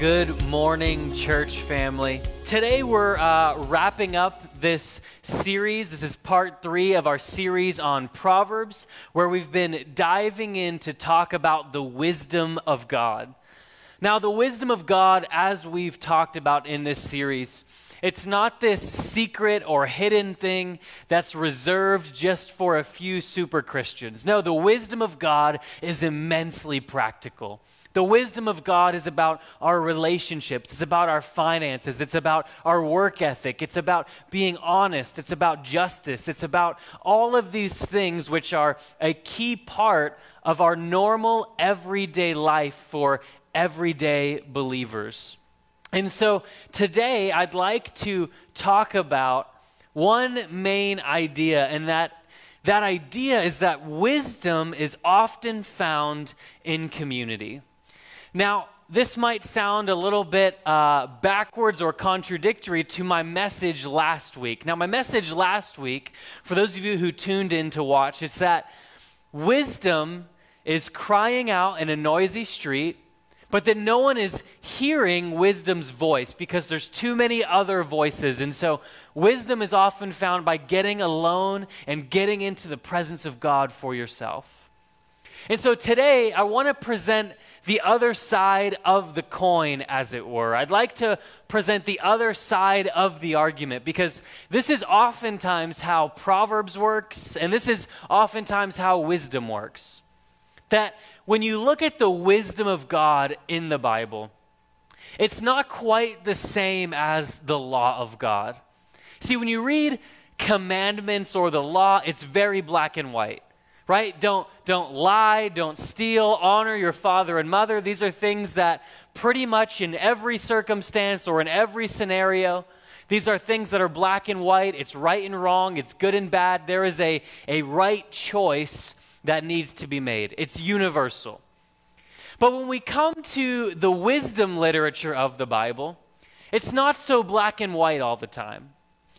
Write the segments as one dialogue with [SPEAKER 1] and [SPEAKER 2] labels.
[SPEAKER 1] Good morning, church family. Today we're uh, wrapping up this series. This is part three of our series on Proverbs, where we've been diving in to talk about the wisdom of God. Now, the wisdom of God, as we've talked about in this series, it's not this secret or hidden thing that's reserved just for a few super Christians. No, the wisdom of God is immensely practical. The wisdom of God is about our relationships. It's about our finances. It's about our work ethic. It's about being honest. It's about justice. It's about all of these things which are a key part of our normal, everyday life for everyday believers. And so today I'd like to talk about one main idea, and that that idea is that wisdom is often found in community. Now, this might sound a little bit uh, backwards or contradictory to my message last week. Now, my message last week, for those of you who tuned in to watch, it's that wisdom is crying out in a noisy street, but that no one is hearing wisdom's voice because there's too many other voices. And so, wisdom is often found by getting alone and getting into the presence of God for yourself. And so, today, I want to present the other side of the coin, as it were. I'd like to present the other side of the argument because this is oftentimes how Proverbs works, and this is oftentimes how wisdom works. That when you look at the wisdom of God in the Bible, it's not quite the same as the law of God. See, when you read commandments or the law, it's very black and white right? Don't, don't lie, don't steal, honor your father and mother. These are things that pretty much in every circumstance or in every scenario, these are things that are black and white. It's right and wrong, it's good and bad. There is a, a right choice that needs to be made, it's universal. But when we come to the wisdom literature of the Bible, it's not so black and white all the time.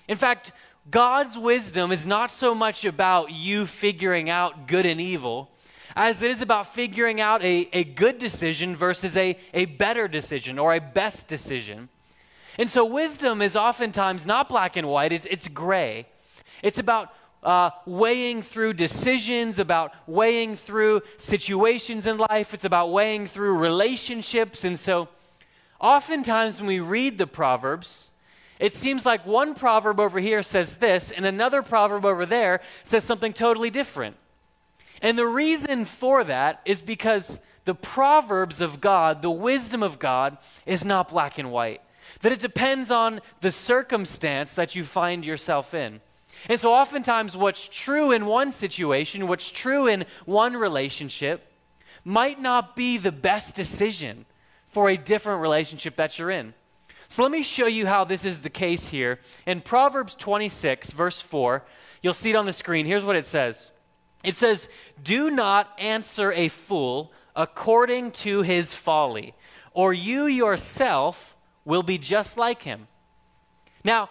[SPEAKER 1] In fact, God's wisdom is not so much about you figuring out good and evil as it is about figuring out a, a good decision versus a, a better decision or a best decision. And so, wisdom is oftentimes not black and white, it's, it's gray. It's about uh, weighing through decisions, about weighing through situations in life, it's about weighing through relationships. And so, oftentimes when we read the Proverbs, it seems like one proverb over here says this, and another proverb over there says something totally different. And the reason for that is because the proverbs of God, the wisdom of God, is not black and white. That it depends on the circumstance that you find yourself in. And so, oftentimes, what's true in one situation, what's true in one relationship, might not be the best decision for a different relationship that you're in. So let me show you how this is the case here. In Proverbs 26, verse 4, you'll see it on the screen. Here's what it says It says, Do not answer a fool according to his folly, or you yourself will be just like him. Now,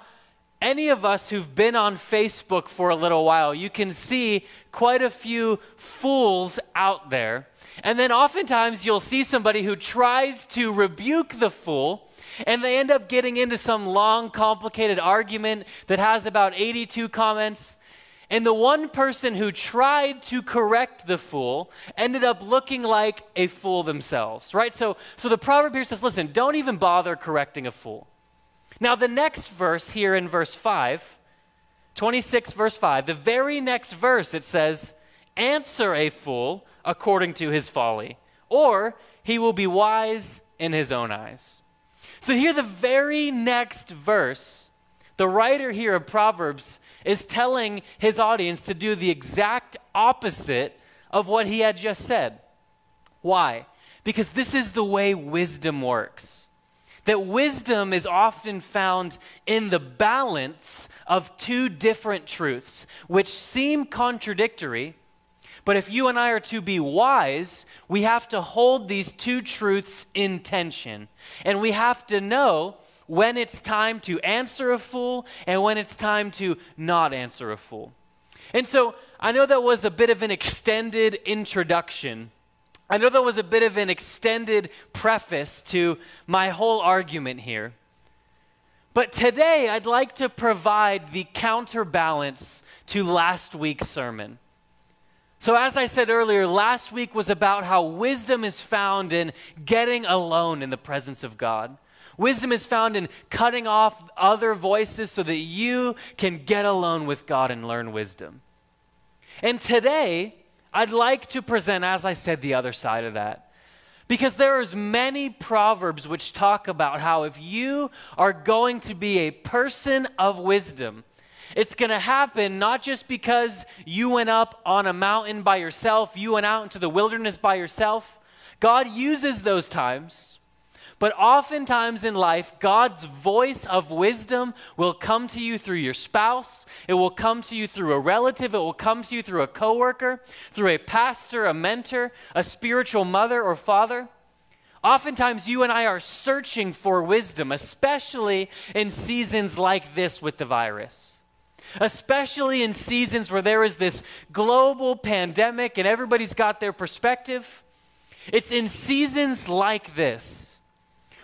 [SPEAKER 1] any of us who've been on Facebook for a little while, you can see quite a few fools out there. And then oftentimes you'll see somebody who tries to rebuke the fool and they end up getting into some long, complicated argument that has about 82 comments. And the one person who tried to correct the fool ended up looking like a fool themselves, right? So, so the proverb here says, listen, don't even bother correcting a fool. Now, the next verse here in verse 5, 26, verse 5, the very next verse, it says, Answer a fool according to his folly, or he will be wise in his own eyes. So, here, the very next verse, the writer here of Proverbs is telling his audience to do the exact opposite of what he had just said. Why? Because this is the way wisdom works. That wisdom is often found in the balance of two different truths, which seem contradictory, but if you and I are to be wise, we have to hold these two truths in tension. And we have to know when it's time to answer a fool and when it's time to not answer a fool. And so I know that was a bit of an extended introduction I know that was a bit of an extended preface to my whole argument here. But today, I'd like to provide the counterbalance to last week's sermon. So, as I said earlier, last week was about how wisdom is found in getting alone in the presence of God. Wisdom is found in cutting off other voices so that you can get alone with God and learn wisdom. And today, I'd like to present, as I said, the other side of that. Because there is many proverbs which talk about how if you are going to be a person of wisdom, it's going to happen not just because you went up on a mountain by yourself, you went out into the wilderness by yourself. God uses those times but oftentimes in life, God's voice of wisdom will come to you through your spouse, it will come to you through a relative, it will come to you through a coworker, through a pastor, a mentor, a spiritual mother or father. Oftentimes, you and I are searching for wisdom, especially in seasons like this with the virus. Especially in seasons where there is this global pandemic and everybody's got their perspective. It's in seasons like this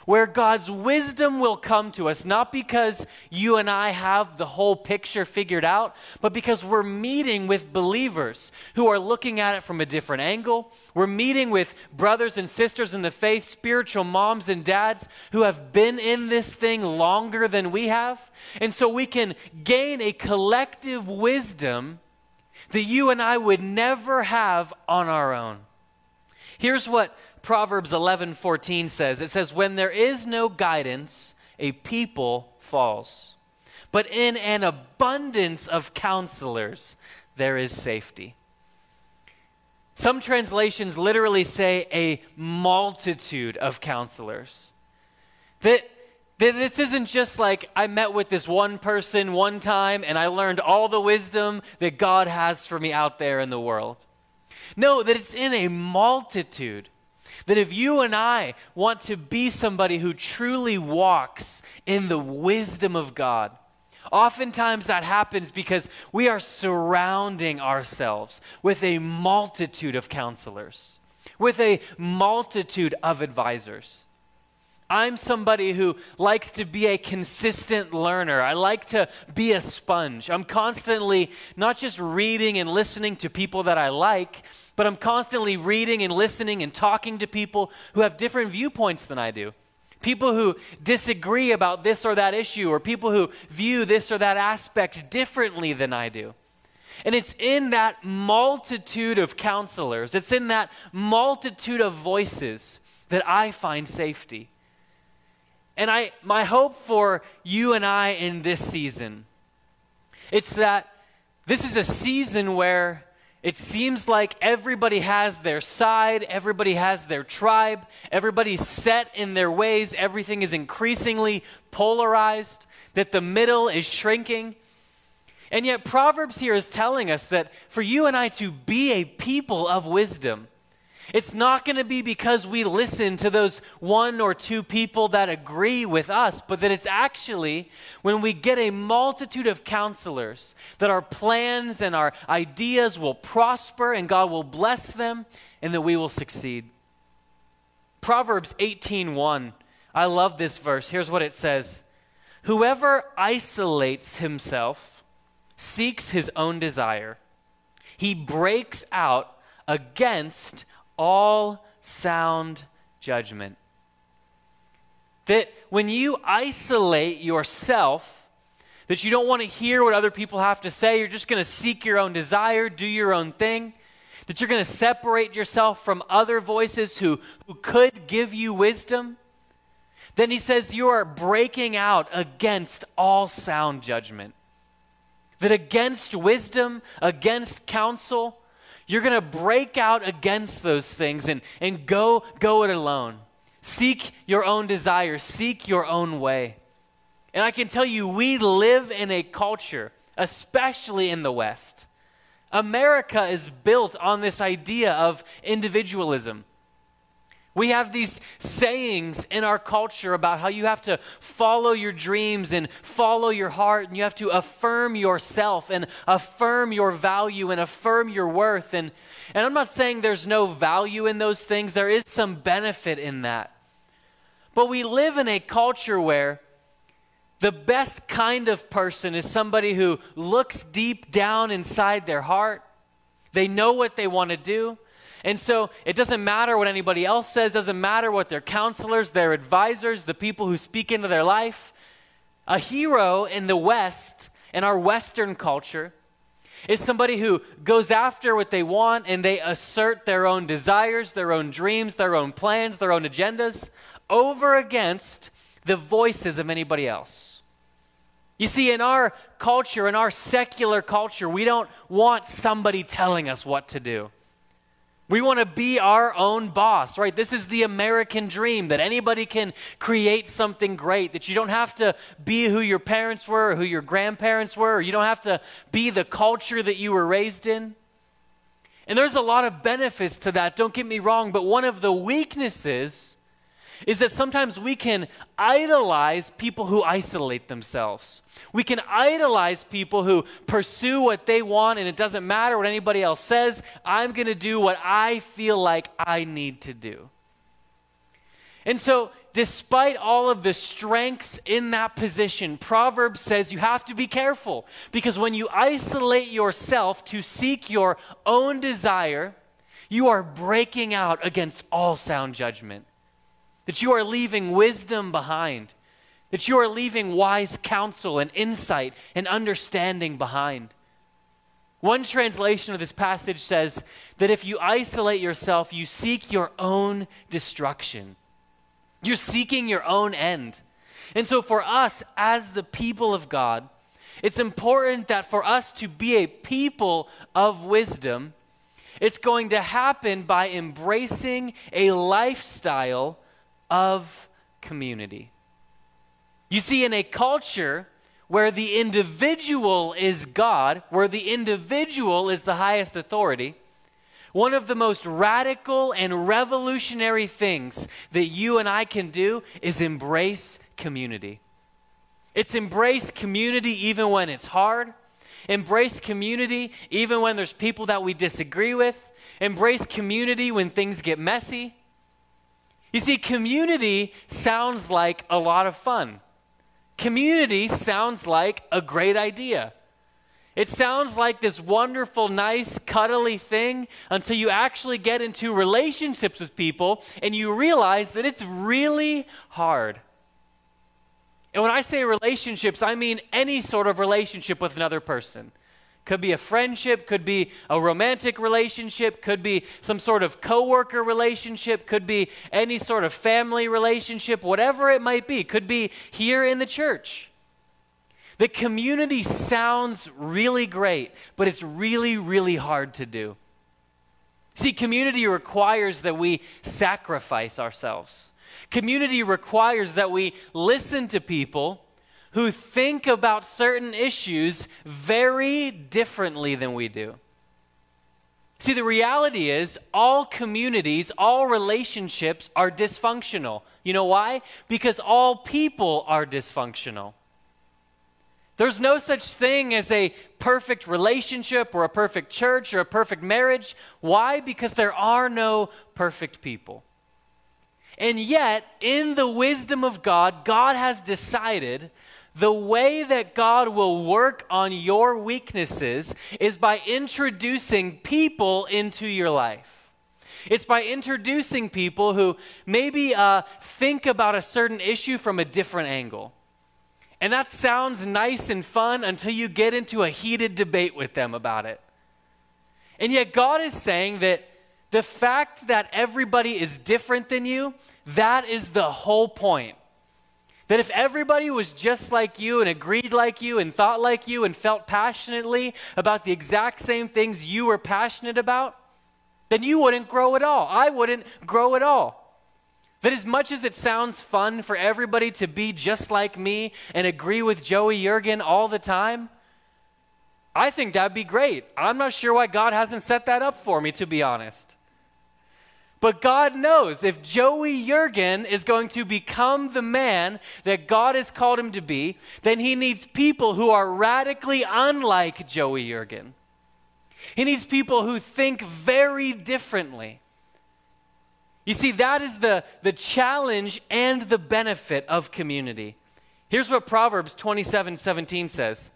[SPEAKER 1] where God's wisdom will come to us, not because you and I have the whole picture figured out, but because we're meeting with believers who are looking at it from a different angle. We're meeting with brothers and sisters in the faith, spiritual moms and dads who have been in this thing longer than we have. And so we can gain a collective wisdom that you and I would never have on our own. Here's what Proverbs 11:14 says. It says when there is no guidance, a people falls. But in an abundance of counselors, there is safety. Some translations literally say a multitude of counselors. That, that this isn't just like I met with this one person one time and I learned all the wisdom that God has for me out there in the world. No, that it's in a multitude. That if you and I want to be somebody who truly walks in the wisdom of God, oftentimes that happens because we are surrounding ourselves with a multitude of counselors, with a multitude of advisors. I'm somebody who likes to be a consistent learner. I like to be a sponge. I'm constantly not just reading and listening to people that I like, but I'm constantly reading and listening and talking to people who have different viewpoints than I do. People who disagree about this or that issue, or people who view this or that aspect differently than I do. And it's in that multitude of counselors, it's in that multitude of voices that I find safety. And I, my hope for you and I in this season, it's that this is a season where it seems like everybody has their side, everybody has their tribe, everybody's set in their ways, everything is increasingly polarized, that the middle is shrinking. And yet, Proverbs here is telling us that for you and I to be a people of wisdom, it's not going to be because we listen to those one or two people that agree with us, but that it's actually when we get a multitude of counselors that our plans and our ideas will prosper and God will bless them and that we will succeed. Proverbs 18:1. I love this verse. Here's what it says. Whoever isolates himself seeks his own desire. He breaks out against all sound judgment. That when you isolate yourself, that you don't want to hear what other people have to say, you're just going to seek your own desire, do your own thing, that you're going to separate yourself from other voices who, who could give you wisdom, then he says you are breaking out against all sound judgment. That against wisdom, against counsel, you're going to break out against those things and, and go, go it alone. Seek your own desires, seek your own way. And I can tell you, we live in a culture, especially in the West. America is built on this idea of individualism. We have these sayings in our culture about how you have to follow your dreams and follow your heart, and you have to affirm yourself and affirm your value and affirm your worth. And, and I'm not saying there's no value in those things, there is some benefit in that. But we live in a culture where the best kind of person is somebody who looks deep down inside their heart, they know what they want to do and so it doesn't matter what anybody else says, doesn't matter what their counselors, their advisors, the people who speak into their life. A hero in the West, in our Western culture, is somebody who goes after what they want and they assert their own desires, their own dreams, their own plans, their own agendas over against the voices of anybody else. You see, in our culture, in our secular culture, we don't want somebody telling us what to do. We want to be our own boss, right? This is the American dream that anybody can create something great, that you don't have to be who your parents were or who your grandparents were, or you don't have to be the culture that you were raised in. And there's a lot of benefits to that, don't get me wrong, but one of the weaknesses is that sometimes we can idolize people who isolate themselves. We can idolize people who pursue what they want and it doesn't matter what anybody else says. I'm going to do what I feel like I need to do. And so, despite all of the strengths in that position, Proverbs says you have to be careful because when you isolate yourself to seek your own desire, you are breaking out against all sound judgment that you are leaving wisdom behind, that you are leaving wise counsel and insight and understanding behind. One translation of this passage says that if you isolate yourself, you seek your own destruction. You're seeking your own end. And so, for us as the people of God, it's important that for us to be a people of wisdom, it's going to happen by embracing a lifestyle of community. You see, in a culture where the individual is God, where the individual is the highest authority, one of the most radical and revolutionary things that you and I can do is embrace community. It's embrace community even when it's hard. Embrace community even when there's people that we disagree with. Embrace community when things get messy. You see, community sounds like a lot of fun. Community sounds like a great idea. It sounds like this wonderful, nice, cuddly thing until you actually get into relationships with people and you realize that it's really hard. And when I say relationships, I mean any sort of relationship with another person. Could be a friendship, could be a romantic relationship, could be some sort of coworker relationship, could be any sort of family relationship, whatever it might be, could be here in the church. The community sounds really great, but it's really, really hard to do. See, community requires that we sacrifice ourselves. Community requires that we listen to people who think about certain issues very differently than we do. See, the reality is, all communities, all relationships are dysfunctional. You know why? Because all people are dysfunctional. There's no such thing as a perfect relationship or a perfect church or a perfect marriage. Why? Because there are no perfect people. And yet, in the wisdom of God, God has decided the way that God will work on your weaknesses is by introducing people into your life. It's by introducing people who maybe uh, think about a certain issue from a different angle. And that sounds nice and fun until you get into a heated debate with them about it. And yet, God is saying that the fact that everybody is different than you, that is the whole point. That if everybody was just like you and agreed like you and thought like you and felt passionately about the exact same things you were passionate about, then you wouldn't grow at all. I wouldn't grow at all. That as much as it sounds fun for everybody to be just like me and agree with Joey Jurgen all the time, I think that'd be great. I'm not sure why God hasn't set that up for me, to be honest. But God knows if Joey Jurgen is going to become the man that God has called him to be, then he needs people who are radically unlike Joey Jurgen. He needs people who think very differently. You see, that is the, the challenge and the benefit of community. Here's what Proverbs 27 17 says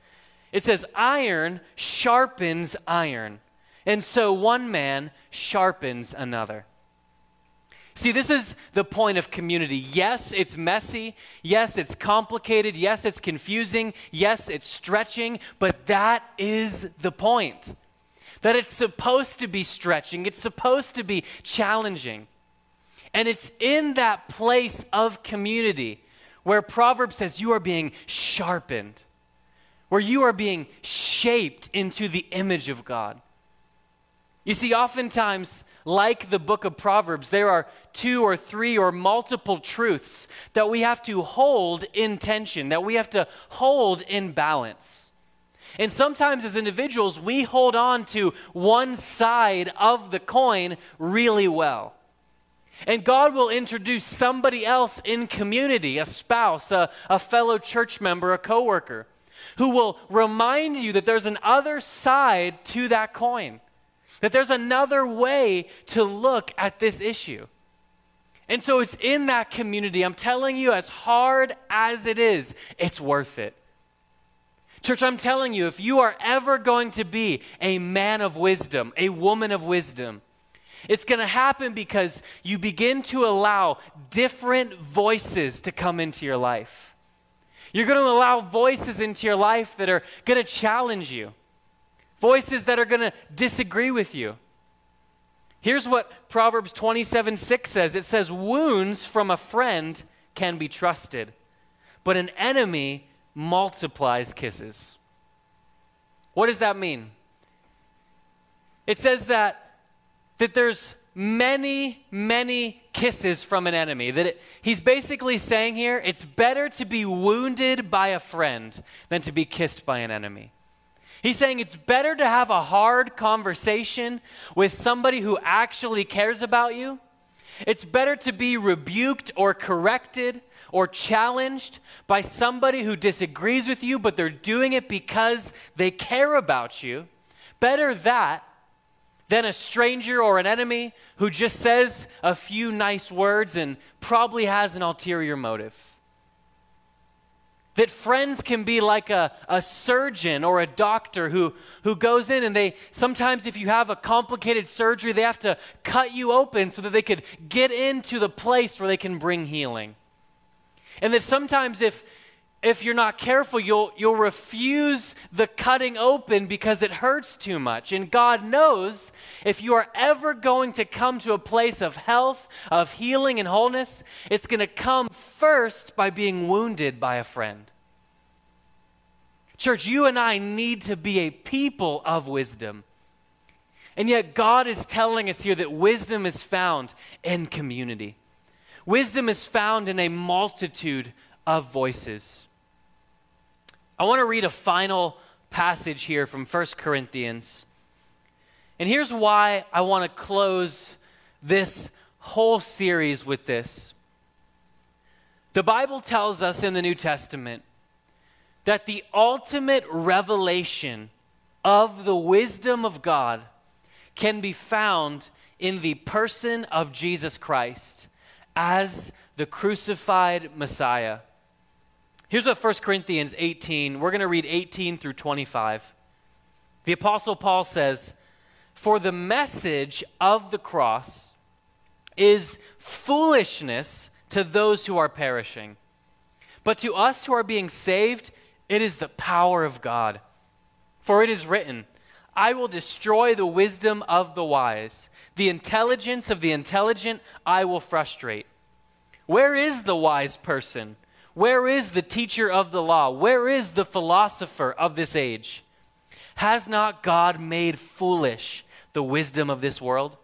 [SPEAKER 1] it says, Iron sharpens iron, and so one man sharpens another. See, this is the point of community. Yes, it's messy. Yes, it's complicated. Yes, it's confusing. Yes, it's stretching. But that is the point. That it's supposed to be stretching, it's supposed to be challenging. And it's in that place of community where Proverbs says you are being sharpened, where you are being shaped into the image of God. You see, oftentimes, like the book of Proverbs, there are two or three or multiple truths that we have to hold in tension, that we have to hold in balance. And sometimes, as individuals, we hold on to one side of the coin really well. And God will introduce somebody else in community, a spouse, a, a fellow church member, a coworker, who will remind you that there's an other side to that coin, that there's another way to look at this issue. And so it's in that community. I'm telling you, as hard as it is, it's worth it. Church, I'm telling you, if you are ever going to be a man of wisdom, a woman of wisdom, it's going to happen because you begin to allow different voices to come into your life. You're going to allow voices into your life that are going to challenge you, voices that are going to disagree with you. Here's what Proverbs 27 6 says it says, Wounds from a friend can be trusted, but an enemy multiplies kisses. What does that mean? It says that that there's many, many kisses from an enemy. That it, he's basically saying here it's better to be wounded by a friend than to be kissed by an enemy. He's saying it's better to have a hard conversation with somebody who actually cares about you. It's better to be rebuked or corrected or challenged by somebody who disagrees with you, but they're doing it because they care about you. Better that than a stranger or an enemy who just says a few nice words and probably has an ulterior motive. That friends can be like a, a surgeon or a doctor who, who goes in and they sometimes, if you have a complicated surgery, they have to cut you open so that they could get into the place where they can bring healing. And that sometimes, if if you're not careful, you'll, you'll refuse the cutting open because it hurts too much. And God knows if you are ever going to come to a place of health, of healing, and wholeness, it's going to come first by being wounded by a friend. Church, you and I need to be a people of wisdom. And yet, God is telling us here that wisdom is found in community. Wisdom is found in a multitude of voices. I want to read a final passage here from 1 Corinthians. And here's why I want to close this whole series with this. The Bible tells us in the New Testament that the ultimate revelation of the wisdom of God can be found in the person of Jesus Christ as the crucified Messiah. Here's what 1 Corinthians 18, we're going to read 18 through 25. The Apostle Paul says, For the message of the cross is foolishness to those who are perishing. But to us who are being saved, it is the power of God. For it is written, I will destroy the wisdom of the wise, the intelligence of the intelligent I will frustrate. Where is the wise person? Where is the teacher of the law? Where is the philosopher of this age? Has not God made foolish the wisdom of this world?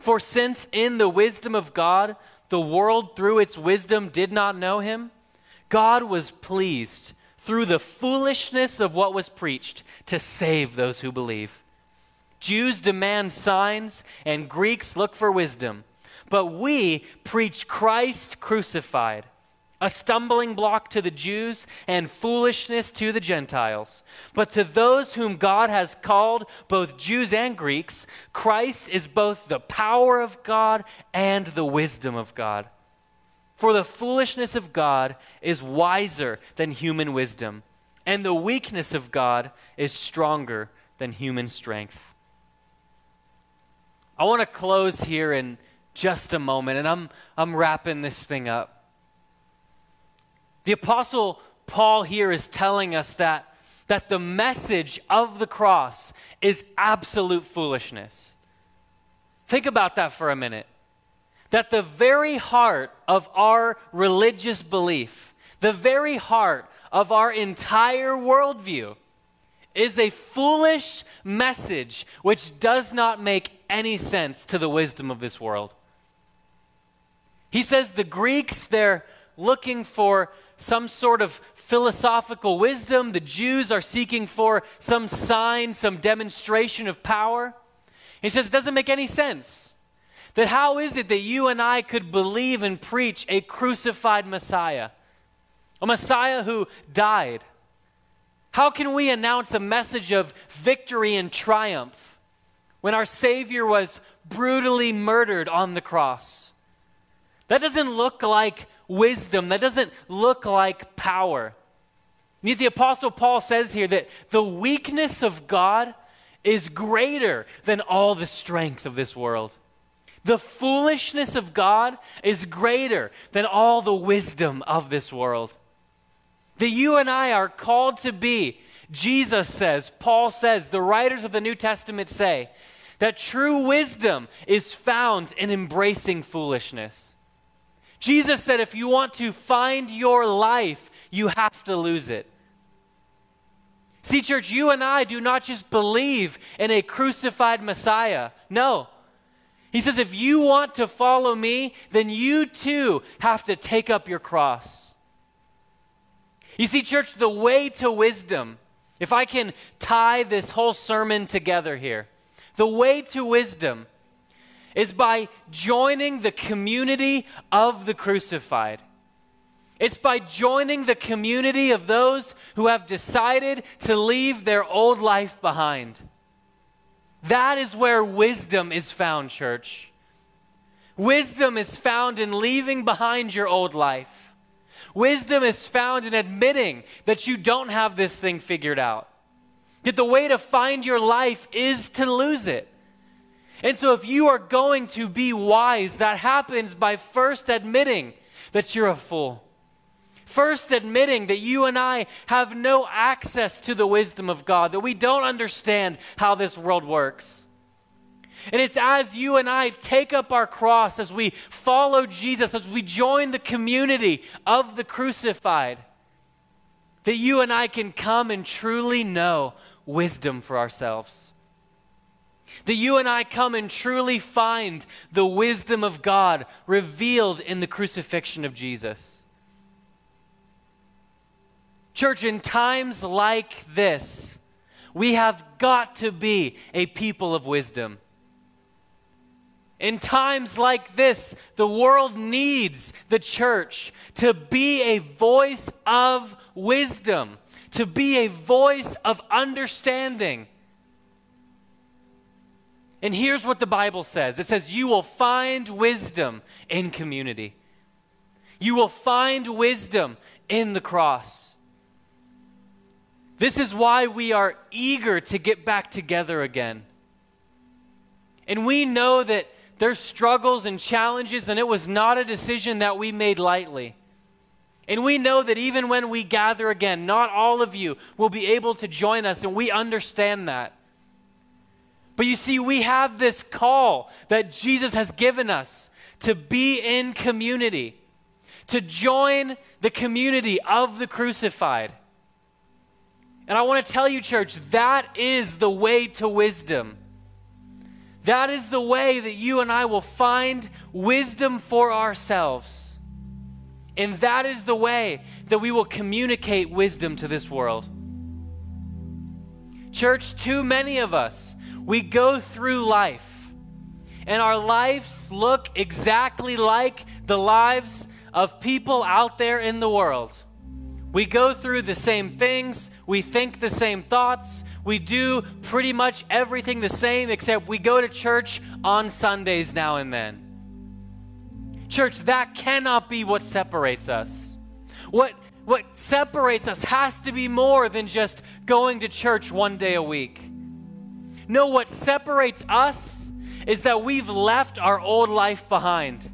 [SPEAKER 1] For since in the wisdom of God, the world through its wisdom did not know him, God was pleased through the foolishness of what was preached to save those who believe. Jews demand signs, and Greeks look for wisdom. but we preach Christ crucified, a stumbling block to the Jews and foolishness to the Gentiles. But to those whom God has called, both Jews and Greeks, Christ is both the power of God and the wisdom of God. For the foolishness of God is wiser than human wisdom, and the weakness of God is stronger than human strength. I want to close here in just a moment, and I'm, I'm wrapping this thing up. The Apostle Paul here is telling us that, that the message of the cross is absolute foolishness. Think about that for a minute that the very heart of our religious belief, the very heart of our entire worldview, is a foolish message which does not make any sense to the wisdom of this world. He says the Greeks, they're looking for some sort of philosophical wisdom. The Jews are seeking for some sign, some demonstration of power. He says it doesn't make any sense. That how is it that you and I could believe and preach a crucified Messiah? A Messiah who died. How can we announce a message of victory and triumph when our Savior was brutally murdered on the cross? That doesn't look like wisdom, that doesn't look like power. Yet the Apostle Paul says here that the weakness of God is greater than all the strength of this world. The foolishness of God is greater than all the wisdom of this world. That you and I are called to be, Jesus says, Paul says, the writers of the New Testament say, that true wisdom is found in embracing foolishness. Jesus said, if you want to find your life, you have to lose it. See, church, you and I do not just believe in a crucified Messiah. No. He says, if you want to follow me, then you too have to take up your cross. You see, church, the way to wisdom, if I can tie this whole sermon together here, the way to wisdom is by joining the community of the crucified. It's by joining the community of those who have decided to leave their old life behind. That is where wisdom is found, church. Wisdom is found in leaving behind your old life. Wisdom is found in admitting that you don't have this thing figured out. That the way to find your life is to lose it. And so, if you are going to be wise, that happens by first admitting that you're a fool. First, admitting that you and I have no access to the wisdom of God, that we don't understand how this world works. And it's as you and I take up our cross, as we follow Jesus, as we join the community of the crucified, that you and I can come and truly know wisdom for ourselves. That you and I come and truly find the wisdom of God revealed in the crucifixion of Jesus. Church, in times like this, we have got to be a people of wisdom. In times like this, the world needs the church to be a voice of wisdom, to be a voice of understanding. And here's what the Bible says it says, You will find wisdom in community, you will find wisdom in the cross. This is why we are eager to get back together again. And we know that there's struggles and challenges, and it was not a decision that we made lightly. And we know that even when we gather again, not all of you will be able to join us, and we understand that. But you see, we have this call that Jesus has given us to be in community, to join the community of the crucified. And I want to tell you, church, that is the way to wisdom. That is the way that you and I will find wisdom for ourselves. And that is the way that we will communicate wisdom to this world. Church, too many of us, we go through life and our lives look exactly like the lives of people out there in the world. We go through the same things, we think the same thoughts, we do pretty much everything the same, except we go to church on Sundays now and then. Church, that cannot be what separates us. What, what separates us has to be more than just going to church one day a week. No, what separates us is that we've left our old life behind.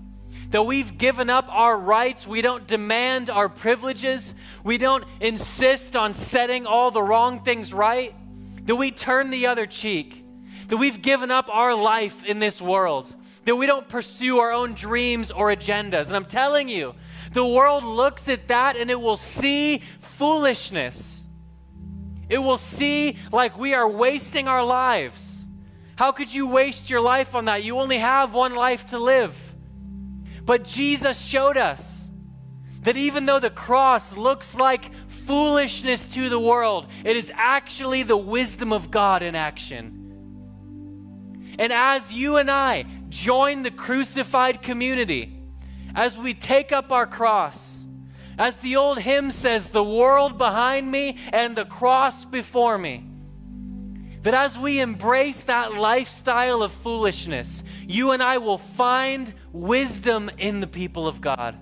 [SPEAKER 1] That we've given up our rights. We don't demand our privileges. We don't insist on setting all the wrong things right. That we turn the other cheek. That we've given up our life in this world. That we don't pursue our own dreams or agendas. And I'm telling you, the world looks at that and it will see foolishness. It will see like we are wasting our lives. How could you waste your life on that? You only have one life to live. But Jesus showed us that even though the cross looks like foolishness to the world, it is actually the wisdom of God in action. And as you and I join the crucified community, as we take up our cross, as the old hymn says, the world behind me and the cross before me, that as we embrace that lifestyle of foolishness, you and I will find wisdom in the people of God.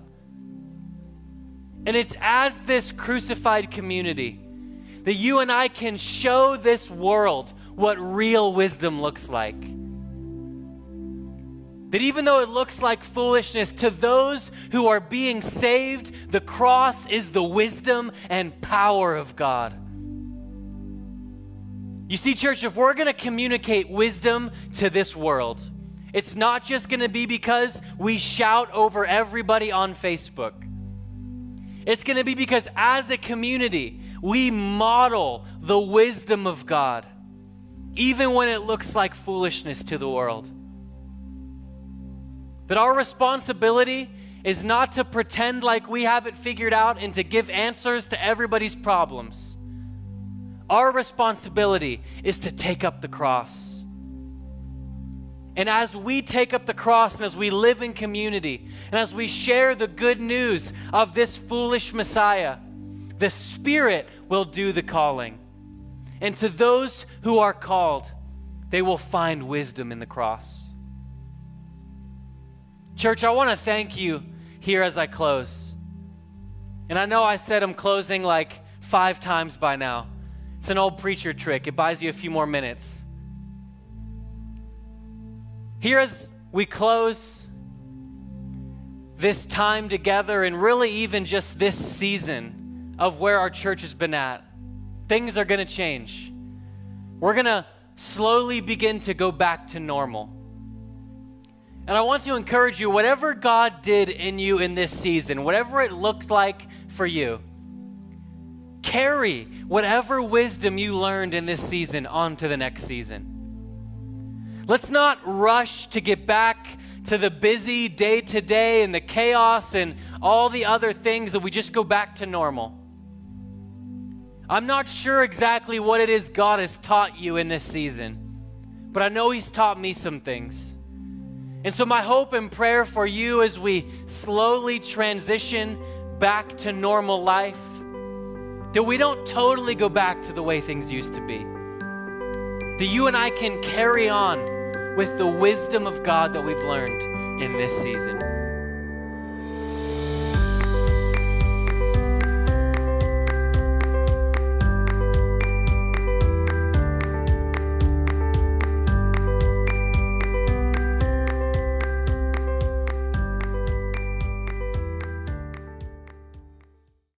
[SPEAKER 1] And it's as this crucified community that you and I can show this world what real wisdom looks like. That even though it looks like foolishness, to those who are being saved, the cross is the wisdom and power of God. You see, church, if we're going to communicate wisdom to this world, it's not just going to be because we shout over everybody on Facebook. It's going to be because as a community, we model the wisdom of God, even when it looks like foolishness to the world. That our responsibility is not to pretend like we have it figured out and to give answers to everybody's problems. Our responsibility is to take up the cross. And as we take up the cross and as we live in community and as we share the good news of this foolish Messiah, the Spirit will do the calling. And to those who are called, they will find wisdom in the cross. Church, I want to thank you here as I close. And I know I said I'm closing like five times by now. It's an old preacher trick, it buys you a few more minutes. Here as we close this time together, and really even just this season of where our church has been at, things are going to change. We're going to slowly begin to go back to normal. And I want to encourage you whatever God did in you in this season, whatever it looked like for you, carry whatever wisdom you learned in this season onto the next season. Let's not rush to get back to the busy day to day and the chaos and all the other things that we just go back to normal. I'm not sure exactly what it is God has taught you in this season, but I know He's taught me some things. And so, my hope and prayer for you as we slowly transition back to normal life, that we don't totally go back to the way things used to be. That you and I can carry on with the wisdom of God that we've learned in this season.